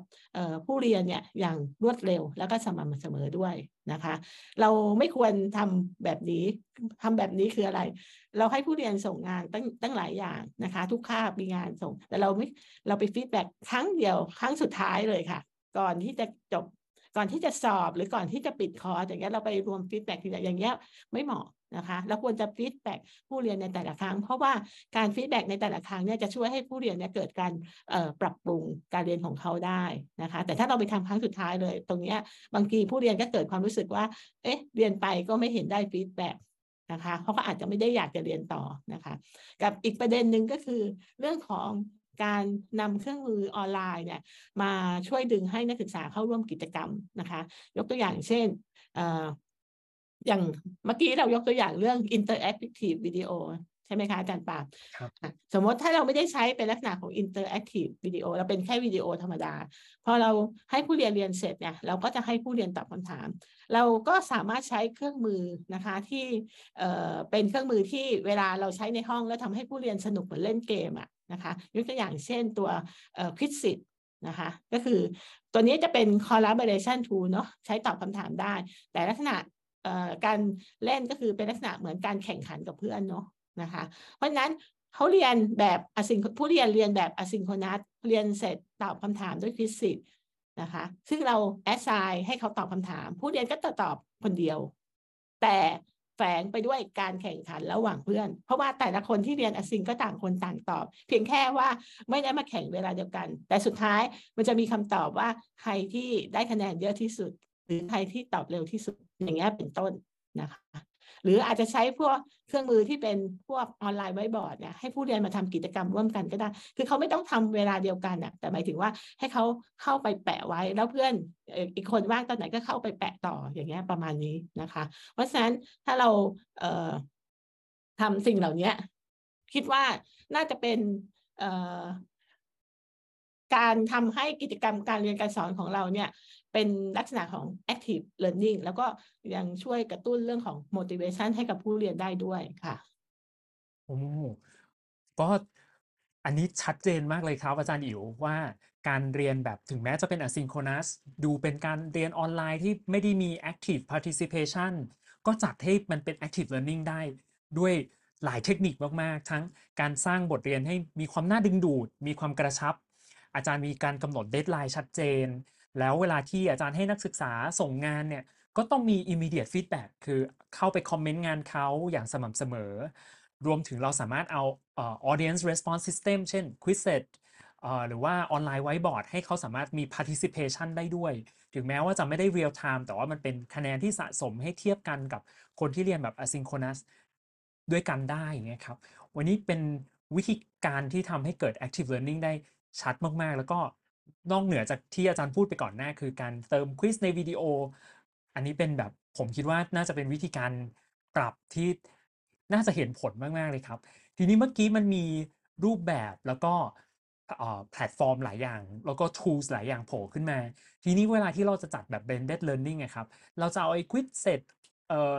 ผู้เรียนเนี่ยอย่างรวดเร็วแล้วก็สม่ำเสมอด้วยนะคะ เราไม่ควรทำแบบนี้ทำแบบนี้คืออะไร เราให้ผู้เรียนส่งงานตั้งตั้งหลายอย่างนะคะ ทุกคาบมีงานส่ง แต่เราไม่เราไป feedback ครั้งเดียวครั้งสุดท้ายเลยค่ะ ก่อนที่จะจบก่อนที่จะสอบหรือก่อนที่จะปิดคอร์สอย่างเงี้ยเราไปรวม feedback ทีอย่างเงี้ยไม่เหมาะ นะคะเราควรจะ feedback ผู้เรียนในแต่ละครั้ง เพราะว่าการ feedback ในแต่ละครั้งเนี่ยจะช่วยให้ผู้เรียนเนี่ยเกิดการปรับปรุงการเรียนของเขาได้นะคะ แต่ถ้าเราไปทำครั้งสุดท้ายเลย ตรงนี้บางทีผู้เรียนก็เกิดความรู้สึกว่า เอ๊ะ เรียนไปก็ไม่เห็นได้ feedback นะคะเขาก็อาจจะไม่ได้อยากจะเรียนต่อนะคะ กับอีกประเด็นหนึ่งก็คือเรื่องของการนำเครื่องมือออนไลน์เนี่ยมาช่วยดึงให้นักศึกษาเข้าร่วมกิจกรรมนะคะ ยกตัวอย่างเช่น อย่างเมื่อกี้เรายกตัวอย่างเรื่อง interactive video ใช่ไหมคะอาจารย์ปาบสมมติถ้าเราไม่ได้ใช้เป็นลักษณะของ interactive video เราเป็นแค่วิดีโอธรรมดา พอเราให้ผู้เรียนเรียนเสร็จเนี่ย เราก็จะให้ผู้เรียนตอบคำถาม เราก็สามารถใช้เครื่องมือนะคะที่เอ่อเป็นเครื่องมือที่เวลาเราใช้ในห้องแล้วทำให้ผู้เรียนสนุกเหมือนเล่นเกมอะนะคะยกตัวอย่างเช่นตัวเอ่อคิดสิทธ์นะคะก็คือตัวนี้จะเป็น collaboration tool เนาะใช้ตอบคำถามได้ แต่ลักษณะ การเล่นก็คือเป็นลักษณะเหมือนการแข่งขันกับเพื่อนเนาะนะคะ เพราะฉะนั้นเขาเรียนแบบอซิงผู้เรียนเรียนแบบอซิงโคนัสเรียนเสร็จตอบคำถามด้วยฟิสิกส์นะคะ ซึ่งเราแอสไซน์ให้เขาตอบคำถาม ผู้เรียนก็จะตอบคนเดียว แต่แฝงไปด้วยการแข่งขันระหว่างเพื่อน เพราะว่าแต่ละคนที่เรียนอซิงก็ต่างคนต่างตอบ เพียงแค่ว่าไม่ได้มาแข่งเวลาเดียวกัน แต่สุดท้ายมันจะมีคำตอบว่าใครที่ได้คะแนนเยอะที่สุด หรือใครที่ตอบเร็วที่สุด อย่างเงี้ยเป็นต้นนะคะ หรืออาจจะใช้พวกเครื่องมือที่เป็นพวกออนไลน์ไว้บอร์ดเนี่ยให้ผู้เรียนมาทำกิจกรรมร่วมกันก็ได้ คือเขาไม่ต้องทำเวลาเดียวกันอะแต่หมายถึงว่าให้เขาเข้าไปแปะไว้แล้วเพื่อนอีกคนว่างตอนไหนก็เข้าไปแปะต่ออย่างเงี้ยประมาณนี้นะคะ เพราะฉะนั้นถ้าเราเอ่อทำสิ่งเหล่านี้คิดว่าน่าจะเป็นเออการทำให้กิจกรรมการเรียนการสอนของเราเนี่ย เป็นลักษณะของ active learning แล้วก็ยังช่วยกระตุ้นเรื่องของ motivation ให้กับผู้เรียนได้ด้วยค่ะโอ้ก็อันนี้ชัดเจนมากเลยครับอาจารย์อิ๋วว่าการเรียนแบบถึงแม้จะเป็น asynchronous ดูเป็นการเรียนออนไลน์ที่ไม่ได้มี active participation ก็จัดให้มันเป็น active learning ได้ด้วยหลายเทคนิคมาก ๆ ทั้งการสร้างบทเรียนให้มีความน่าดึงดูด มีความกระชับ อาจารย์มีการกำหนด deadline ชัดเจน แล้วเวลาที่อาจารย์ให้นักศึกษาส่งงานเนี่ยก็ต้องมี immediate feedback คือเข้าไปคอมเมนต์งานเขาอย่างสม่ำเสมอ รวมถึงเราสามารถเอา audience response system เช่น Quizlet หรือว่าออนไลน์ไว้บอร์ดให้เขาสามารถมี participation ได้ด้วย ถึงแม้ว่าจะไม่ได้ real time แต่ว่ามันเป็นคะแนนที่สะสมให้เทียบกันกับคนที่เรียนแบบ asynchronous ด้วยกันได้เงี้ยครับ วันนี้เป็นวิธีการที่ทำให้เกิด active learning ได้ชัดมาก ๆ แล้วก็ นอกเหนือจากที่อาจารย์พูดไปก่อนหน้า คือการเติมควิสในวิดีโอ อันนี้เป็นแบบผมคิดว่าน่าจะเป็นวิธีการปรับที่น่าจะเห็นผลมาก ๆ เลยครับ ทีนี้เมื่อกี้มันมีรูปแบบแล้วก็แพลตฟอร์มหลายอย่าง แล้วก็ tools หลายอย่างโผล่ขึ้นมา ทีนี้เวลาที่เราจะจัดแบบ blended learning อะครับ เราจะเอาไอ้ quiz set เอ่อ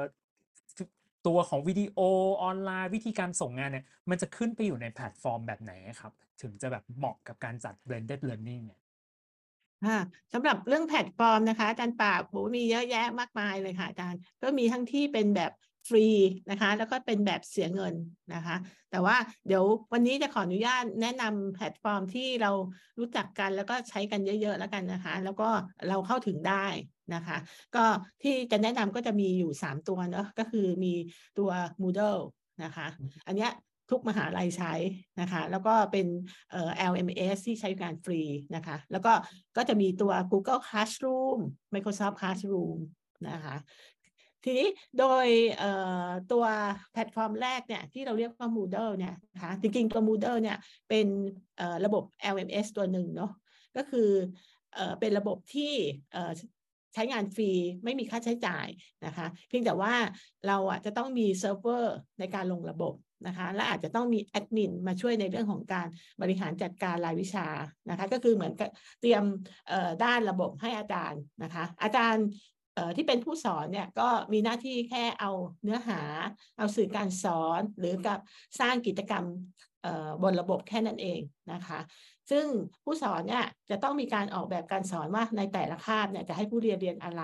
ตัวของวิดีโอออนไลน์วิธีการส่งงานเนี่ย มันจะขึ้นไปอยู่ในแพลตฟอร์มแบบไหนครับ ถึงจะแบบเหมาะกับการจัด blended learning เนี่ย สำหรับเรื่องแพลตฟอร์มนะคะอาจารย์ปากโหมีเยอะแยะมากมายเลยค่ะอาจารย์ ก็มีทั้งที่เป็นแบบฟรีนะคะ แล้วก็เป็นแบบเสียเงินนะคะ แต่ว่าเดี๋ยววันนี้จะขออนุญาตแนะนำแพลตฟอร์มที่เรารู้จักกันแล้วก็ใช้กันเยอะๆแล้วกันนะคะ แล้วก็เราเข้าถึงได้นะคะ ก็ที่จะแนะนำก็จะมีอยู่ 3 ตัวเนาะก็คือมีตัว Moodle นะคะ อันเนี้ย ทุกมหาลัยใช้นะคะ แล้วก็เป็น LMS ที่ใช้งานฟรีนะคะ แล้วก็ก็จะมีตัว Google Classroom Microsoft Classroom นะคะ ทีนี้โดยตัวแพลตฟอร์มแรกเนี่ยที่เราเรียกว่า Moodle เนี่ยนะคะจริงๆ ตัว Moodle เนี่ยเป็นระบบ LMS ตัวหนึ่งเนาะก็คือเป็นระบบที่ใช้งานฟรีไม่มีค่าใช้จ่ายนะคะ เพียงแต่ว่าเราอะจะต้องมีเซิร์ฟเวอร์ในการลงระบบ นะคะและอาจจะต้องมีแอดมินมาช่วยในเรื่องของการบริหารจัดการรายวิชานะคะก็คือเหมือนเตรียมด้านระบบให้อาจารย์นะคะอาจารย์ที่เป็นผู้สอนเนี่ยก็มีหน้าที่แค่เอาเนื้อหา เอาสื่อการสอนหรือกับสร้างกิจกรรมบนระบบแค่นั้นเองนะคะ ซึ่งผู้สอนเนี่ยจะต้องมีการออกแบบการสอนว่าในแต่ละคาบเนี่ยจะให้ผู้เรียนเรียนอะไร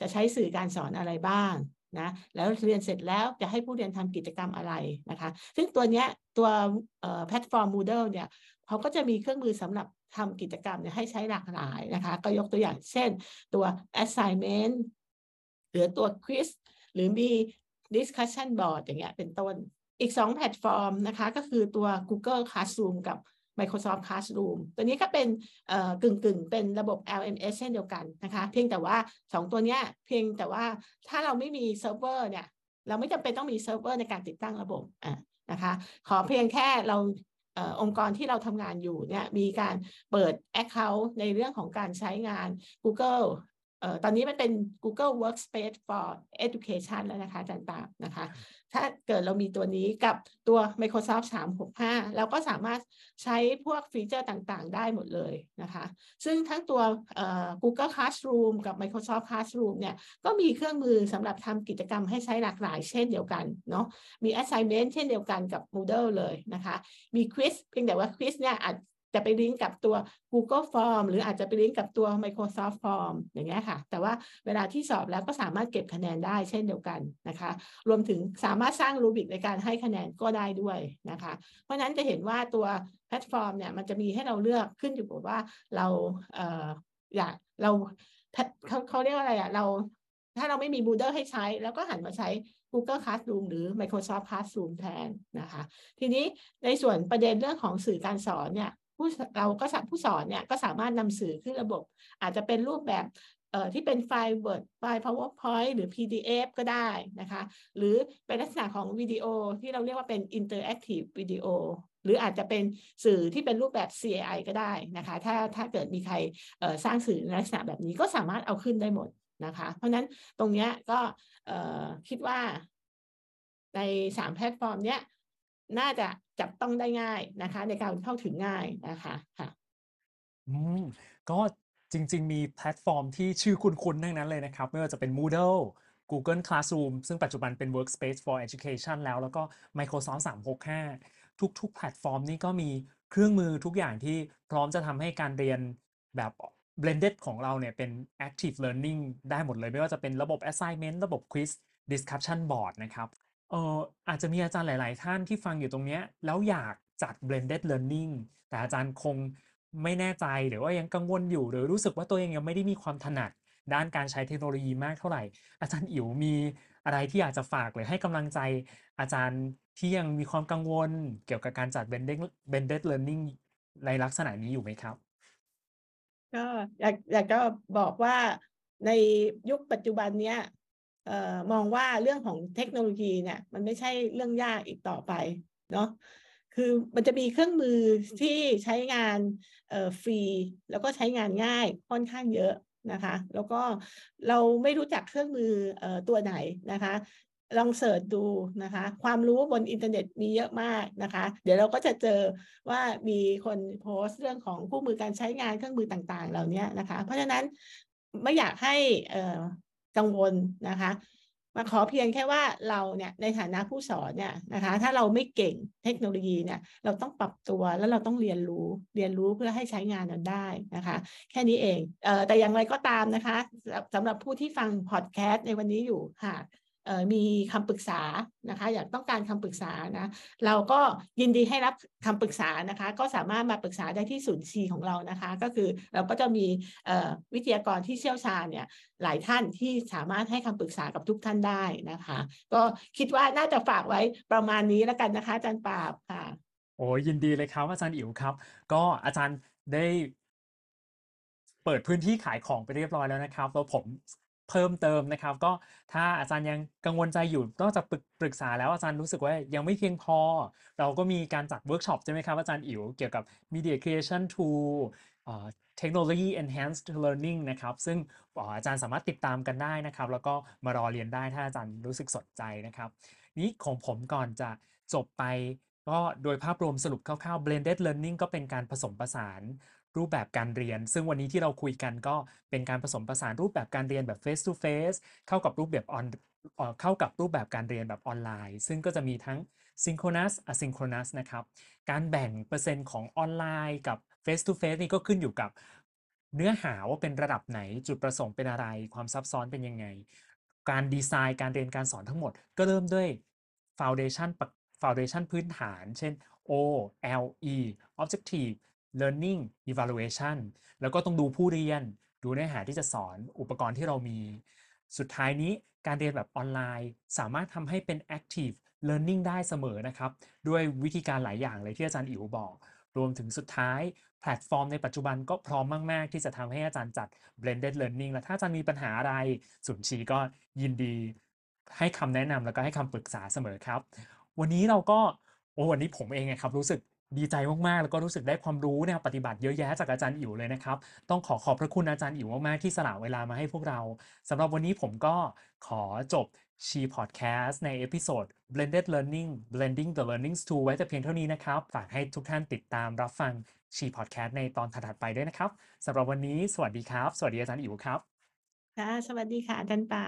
จะใช้สื่อการสอนอะไรบ้าง นะแล้วเรียนเสร็จแล้วจะให้ผู้เรียนทำกิจกรรมอะไรนะคะ ซึ่งตัวเนี้ยตัวแพลตฟอร์ม Moodle เนี่ยเขาก็จะมีเครื่องมือสำหรับทำกิจกรรมเนี่ยให้ใช้หลากหลายนะคะ ก็ยกตัวอย่างเช่นตัว assignment หรือตัว quiz หรือมี discussion board อย่างเงี้ยเป็นต้นอีกสองแพลตฟอร์มนะคะ ก็คือตัว Google Classroom กับ Microsoft Classroom ตัวนี้ก็เป็นกึ่งกึ่งเป็นระบบ LMS เช่นเดียวกันนะคะ เพียงแต่ว่า 2 ตัวนี้เพียงแต่ว่าถ้าเราไม่มีเซิร์ฟเวอร์เนี่ย เราไม่จำเป็นต้องมีเซิร์ฟเวอร์ในการติดตั้งระบบอะนะคะ ขอเพียงแค่เราองค์กรที่เราทำงานอยู่เนี่ยมีการเปิด Account ในเรื่องของการใช้งาน Google เอ่อตอนนี้มันเป็น Google Workspace for Education แล้วนะคะอาจารย์ปานะคะ ถ้าเกิดเรามีตัวนี้กับตัว Microsoft 365 เราก็สามารถใช้พวกฟีเจอร์ต่างๆ ได้หมดเลยนะคะ ซึ่งทั้งตัว Google Classroom กับ Microsoft Classroom เนี่ย ก็มีเครื่องมือสำหรับทำกิจกรรมให้ใช้หลากหลายเช่นเดียวกันเนาะ มี assignment เช่นเดียวกันกับ Moodle เลยนะคะ มี quiz เพียงแต่ว่า quiz เนี่ยอาจ จะไปลิงก์กับตัว Google Form หรืออาจจะไปลิงก์กับตัว Microsoft Form อย่างเงี้ยค่ะ แต่ว่าเวลาที่สอบแล้วก็สามารถเก็บคะแนนได้เช่นเดียวกันนะคะ รวมถึงสามารถสร้างรูบิกในการให้คะแนนก็ได้ด้วยนะคะ เพราะนั้นจะเห็นว่าตัวแพลตฟอร์มเนี่ยมันจะมีให้เราเลือกขึ้นอยู่กับว่าเราเอ่ออยากเราเขาเขาเรียกว่าอะไรอะเราถ้าเราไม่มี Moodle ให้ใช้ แล้วก็หันมาใช้ Google Classroom หรือ Microsoft Classroom แทนนะคะ ทีนี้ในส่วนประเด็นเรื่องของสื่อการสอนเนี่ย ผู้เราก็ผู้สอนเนี่ยก็สามารถนำสื่อขึ้นระบบ อาจจะเป็นรูปแบบเอ่อที่เป็นไฟล์ Word ไฟล์ PowerPoint หรือ PDF ก็ได้นะคะ หรือเป็นลักษณะของวิดีโอที่เราเรียกว่าเป็น Interactive Video หรืออาจจะเป็นสื่อที่เป็นรูปแบบ CAI ก็ได้นะคะ ถ้าถ้าเกิดมีใครสร้างสื่อในลักษณะแบบนี้ก็สามารถเอาขึ้นได้หมดนะคะ เพราะนั้นตรงนี้ก็คิดว่าในสามแพลตฟอร์มเนี้ย น่าจะจับต้องได้ง่ายนะคะ ในการเข้าถึงง่ายนะคะค่ะอืมก็จริง ๆ มีแพลตฟอร์มที่ชื่อคุ้นๆทั้งนั้นเลยนะครับ ไม่ว่าจะเป็น Moodle Google Classroom ซึ่งปัจจุบันเป็น Workspace for Education แล้ว แล้วก็ Microsoft 365 ทุก ๆ แพลตฟอร์มนี้ก็มีเครื่องมือทุกอย่างที่พร้อมจะทำให้การเรียนแบบ blended ของเราเนี่ยเป็น active learning ได้หมดเลย ไม่ว่าจะเป็นระบบ assignment ระบบ quiz discussion board นะครับ เอ่ออาจจะมีอาจารย์หลาย ๆ ท่านที่ฟังอยู่ตรงเนี้ยแล้วอยากจัด blended learning แต่อาจารย์คงไม่แน่ใจหรือว่ายังกังวลอยู่ หรือรู้สึกว่าตัวเองยังไม่ได้มีความถนัดด้านการใช้เทคโนโลยีมากเท่าไหร่ อาจารย์อิ๋วมีอะไรที่อยากจะฝากหรือให้กำลังใจ อาจารย์ที่ยังมีความกังวลเกี่ยวกับการจัด blended blended learning ในลักษณะนี้อยู่ไหมครับ ก็อยากอยากจะบอกว่าในยุคปัจจุบันเนี้ย มองว่าเรื่องของเทคโนโลยีเนี่ยมันไม่ใช่เรื่องยากอีกต่อไปเนาะคือมันจะมีเครื่องมือที่ใช้งานฟรี แล้วก็ใช้งานง่ายค่อนข้างเยอะนะคะ แล้วก็เราไม่รู้จักเครื่องมืออตัวไหนนะคะลอง search ดูนะคะ ความรู้บนอินเทอร์เน็ตมีเยอะมากนะคะ เดี๋ยวเราก็จะเจอว่ามีคนโพสต์เรื่องของคู่มือการใช้งานเครื่องมือต่างๆ เหล่านี้นะคะ เพราะฉะนั้นไม่อยากให้ กังวลนะคะมาขอเพียงแค่ว่าเราเนี่ยในฐานะผู้สอนเนี่ยนะคะ ถ้าเราไม่เก่งเทคโนโลยีเนี่ย เราต้องปรับตัวแล้วเราต้องเรียนรู้เรียนรู้เพื่อให้ใช้งานนั้นได้นะคะ แค่นี้เองเออแต่อย่างไรก็ตามนะคะสำหรับผู้ที่ฟังพอดแคสต์ในวันนี้อยู่ค่ะ มีคำปรึกษานะคะ อยากต้องการคำปรึกษานะเราก็ยินดีให้รับคำปรึกษานะคะ ก็สามารถมาปรึกษาได้ที่ศูนย์ชีของเรานะคะ ก็คือเราก็จะมีวิทยากรที่เชี่ยวชาญเนี่ยหลายท่านที่สามารถให้คำปรึกษากับทุกท่านได้นะคะ ก็คิดว่าน่าจะฝากไว้ประมาณนี้แล้วกันนะคะอาจารย์ปราบค่ะโอ้ยินดีเลยครับอาจารย์อิ๋วครับ ก็อาจารย์ได้เปิดพื้นที่ขายของไปเรียบร้อยแล้วนะครับแล้วผม เพิ่มเติมนะครับ ก็ถ้าอาจารย์ยังกังวลใจอยู่นอกจากปรึกษาแล้วอาจารย์รู้สึกว่ายังไม่เพียงพอ เราก็มีการจัดเวิร์กช็อปใช่ไหมครับอาจารย์อิ๋วเกี่ยวกับ Media Creation Tool Technology Enhanced Learning นะครับ ซึ่งอาจารย์สามารถติดตามกันได้นะครับ แล้วก็มารอเรียนได้ถ้าอาจารย์รู้สึกสนใจนะครับ นี้ของผมก่อนจะจบไปก็โดยภาพรวมสรุปคร่าวๆ blended learning ก็เป็นการผสมผสาน รูปแบบการเรียน ซึ่งวันนี้ที่เราคุยกันก็เป็นการผสมผสานรูปแบบการเรียนแบบ face to face เข้ากับรูปแบบออนเข้ากับรูปแบบการเรียนแบบออนไลน์ ซึ่งก็จะมีทั้ง synchronous asynchronous นะครับ การแบ่งเปอร์เซ็นต์ของออนไลน์กับ face to face นี่ก็ขึ้นอยู่กับเนื้อหาว่าเป็นระดับไหนจุดประสงค์เป็นอะไร ความซับซ้อนเป็นยังไง การดีไซน์การเรียนการสอนทั้งหมด ก็เริ่มด้วย foundation foundation พื้นฐาน เช่น O L E objective learning evaluation แล้วก็ต้องดูผู้เรียน ดูเนื้อหาที่จะสอนอุปกรณ์ที่เรามี สุดท้ายนี้การเรียนแบบออนไลน์ สามารถทำให้เป็น active learning ได้เสมอนะครับ ด้วยวิธีการหลายอย่างเลยที่อาจารย์อิ๋วบอก รวมถึงสุดท้าย แพลตฟอร์มในปัจจุบันก็พร้อมมาก ๆ ที่จะทำให้อาจารย์จัด blended learning และถ้าอาจารย์มีปัญหาอะไรสุนชีก็ยินดีให้คำแนะนำแล้วก็ให้คำปรึกษาเสมอครับ วันนี้เราก็โอ้วันนี้ผมเองครับรู้สึก ดีใจมากๆ แล้วก็รู้สึกได้ความรู้แนวปฏิบัติเยอะแยะจากอาจารย์อิ๋วเลยนะครับ ต้องขอขอบพระคุณอาจารย์อิ๋วมากๆ ที่สละเวลามาให้พวกเรา สำหรับวันนี้ผมก็ขอจบชีพอดแคสต์ใน episode blended learning blending the learning tool ไว้แต่เพียงเท่านี้นะครับ ฝากให้ทุกท่านติดตามรับฟังชีพอดแคสต์ในตอนถัดไปด้วยนะครับ สำหรับวันนี้ สวัสดีครับ สวัสดีอาจารย์อิ๋วครับ ค่ะ สวัสดีค่ะอาจารย์ปา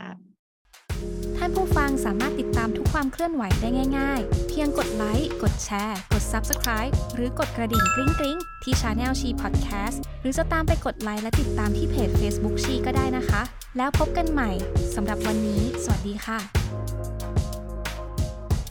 ท่านผู้ฟังสามารถติดตามทุกความเคลื่อนไหวได้ง่าย ๆ เพียงกดไลค์ กดแชร์ กด Subscribe หรือกดกระดิ่งกริ๊งๆที่ Channel ชีพอดแคสต์หรือจะตามไปกดไลค์และติดตามที่เพจ Facebook ชีก็ได้นะคะ แล้วพบกันใหม่สำหรับวันนี้ สวัสดีค่ะ